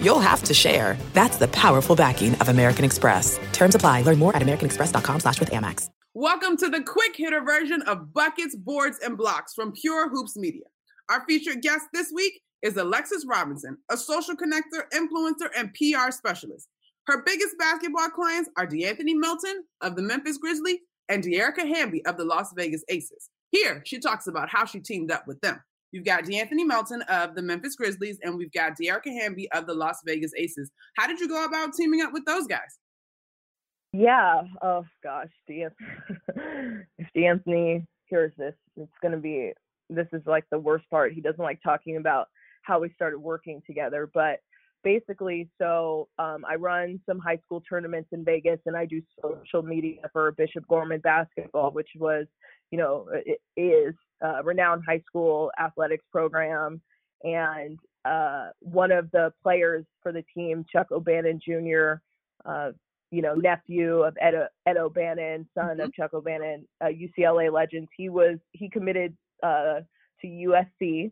you'll have to share. That's the powerful backing of American Express. Terms apply. Learn more at americanexpress.com slash with Amex. Welcome to the quick hitter version of Buckets, Boards, and Blocks from Pure Hoops Media. Our featured guest this week is Alexis Robinson, a social connector, influencer, and PR specialist. Her biggest basketball clients are DeAnthony Melton of the Memphis Grizzlies and Dearica Hamby of the Las Vegas Aces. Here, she talks about how she teamed up with them. You've got DeAnthony Melton of the Memphis Grizzlies, and we've got Dearica Hamby of the Las Vegas Aces. How did you go about teaming up with those guys? Yeah. Oh gosh, if D'Anthony hears this, it's gonna be. This is like the worst part. He doesn't like talking about how we started working together, but basically, so um, I run some high school tournaments in Vegas, and I do social media for Bishop Gorman basketball, which was, you know, it is a renowned high school athletics program. And uh, one of the players for the team, Chuck O'Bannon Jr., uh, you know, nephew of Ed, Ed O'Bannon, son mm-hmm. of Chuck O'Bannon, uh, UCLA legends. He was he committed uh, to USC,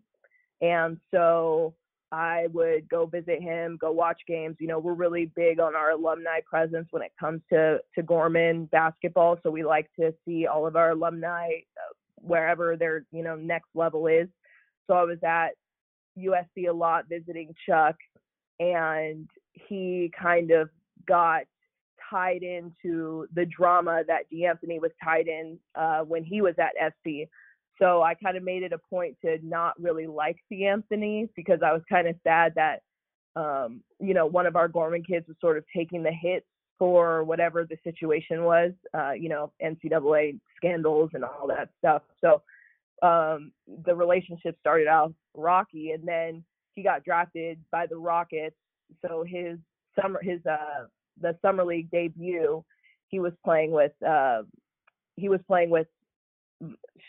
and so I would go visit him, go watch games. You know, we're really big on our alumni presence when it comes to to Gorman basketball. So we like to see all of our alumni uh, wherever their you know next level is. So I was at USC a lot visiting Chuck, and he kind of got tied into the drama that D'Anthony was tied in uh, when he was at SC. So I kind of made it a point to not really like D'Anthony because I was kind of sad that, um, you know, one of our Gorman kids was sort of taking the hits for whatever the situation was, uh, you know, NCAA scandals and all that stuff. So um, the relationship started out rocky, and then he got drafted by the Rockets. So his summer, his uh, the summer league debut, he was playing with, uh, he was playing with,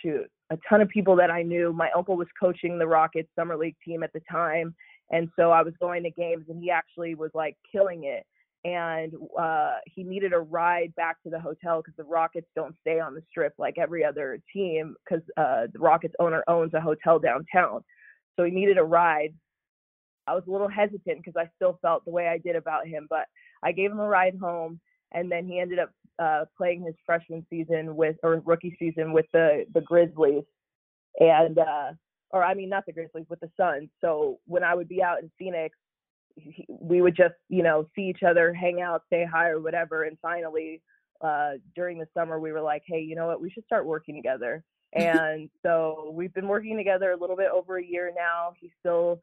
shoot, a ton of people that I knew. My uncle was coaching the Rockets summer league team at the time, and so I was going to games, and he actually was like killing it. And uh, he needed a ride back to the hotel because the Rockets don't stay on the strip like every other team because uh, the Rockets owner owns a hotel downtown. So he needed a ride. I was a little hesitant because I still felt the way I did about him, but I gave him a ride home, and then he ended up uh, playing his freshman season with or rookie season with the the Grizzlies, and uh, or I mean not the Grizzlies with the Suns. So when I would be out in Phoenix, we would just you know see each other, hang out, say hi or whatever, and finally uh, during the summer we were like, hey, you know what, we should start working together. and so we've been working together a little bit over a year now. he still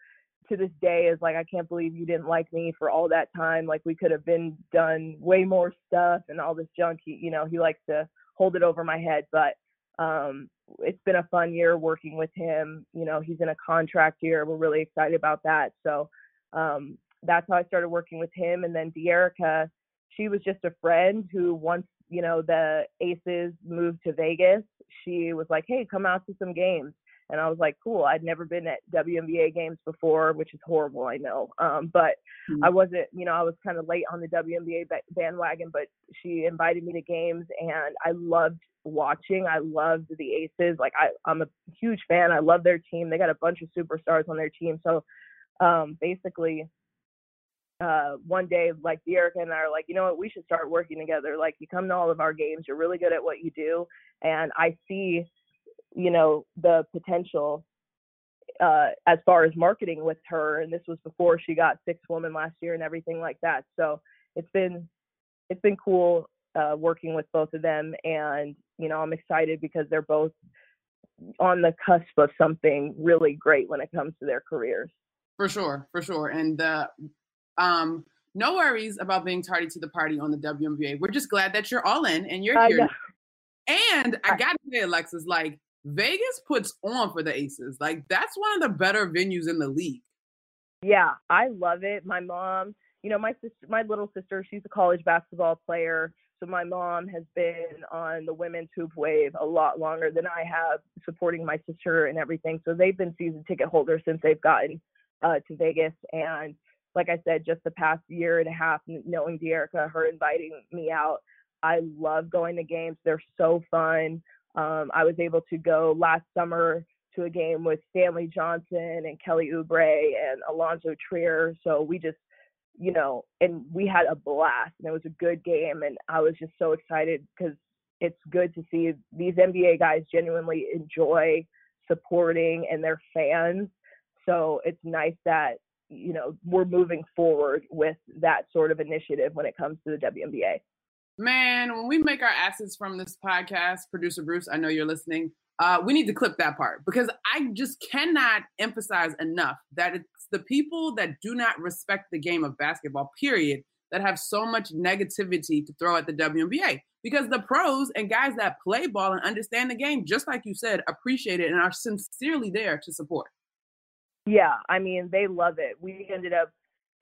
to this day is like I can't believe you didn't like me for all that time. Like we could have been done way more stuff and all this junk. He, you know, he likes to hold it over my head, but um it's been a fun year working with him. You know, he's in a contract year. We're really excited about that. So um that's how I started working with him and then Dearica, she was just a friend who once, you know, the Aces moved to Vegas, she was like, "Hey, come out to some games." and I was like, cool. I'd never been at WNBA games before, which is horrible, I know. Um, but mm-hmm. I wasn't, you know, I was kind of late on the WNBA bandwagon, but she invited me to games, and I loved watching. I loved the Aces. Like I, I'm a huge fan. I love their team. They got a bunch of superstars on their team. So um, basically, uh, one day, like Dearica and I are like, you know what, we should start working together. Like, you come to all of our games, you're really good at what you do, and I see you know the potential uh, as far as marketing with her and this was before she got six woman last year and everything like that. So it's been it's been cool uh, working with both of them. And you know i'm excited because they're both on the cusp of something really great when it comes to their careers for sure for sure and uh, um no worries about being tardy to the party on the WNBA. We're just glad that you're all in and you're here. And I gotta say, Alexis, like Vegas puts on for the Aces. Like that's one of the better venues in the league. Yeah, I love it. My mom, you know, my sister, my little sister, she's a college basketball player, So my mom has been on the women's hoop wave a lot longer than I have, supporting my sister and everything. So they've been season ticket holders since they've gotten uh, to Vegas. And like I said, just the past year and a half, knowing Dearica, her inviting me out, I love going to games. They're so fun. Um, I was able to go last summer to a game with Stanley Johnson and Kelly Oubre and Alonzo Trier. So we just, you know, and we had a blast and it was a good game. And I was just so excited because it's good to see these NBA guys genuinely enjoy supporting and their fans. So it's nice that, you know, we're moving forward with that sort of initiative when it comes to the WNBA. Man, when we make our assets from this podcast, producer Bruce, I know you're listening. Uh, we need to clip that part because I just cannot emphasize enough that it's the people that do not respect the game of basketball, period, that have so much negativity to throw at the WNBA. Because the pros and guys that play ball and understand the game, just like you said, appreciate it and are sincerely there to support. Yeah, I mean, they love it. We ended up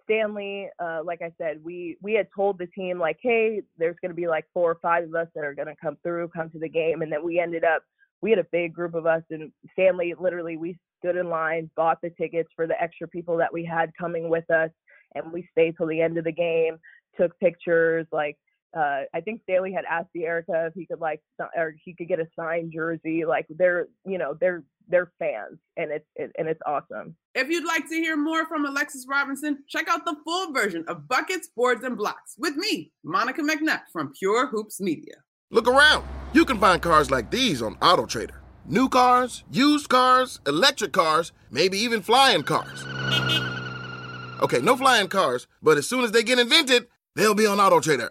Stanley, uh, like I said, we we had told the team like, hey, there's going to be like four or five of us that are going to come through, come to the game, and then we ended up we had a big group of us, and Stanley literally we stood in line, bought the tickets for the extra people that we had coming with us, and we stayed till the end of the game, took pictures, like uh, I think Stanley had asked Dearica if he could like or he could get a signed jersey. Like they're you know they're they're fans and it's it, and it's awesome. If you'd like to hear more from Alexis Robinson, check out the full version of Buckets, Boards, and Blocks with me, Monica McNutt from Pure Hoops Media. Look around. You can find cars like these on AutoTrader. New cars, used cars, electric cars, maybe even flying cars. Okay, no flying cars, but as soon as they get invented, they'll be on AutoTrader.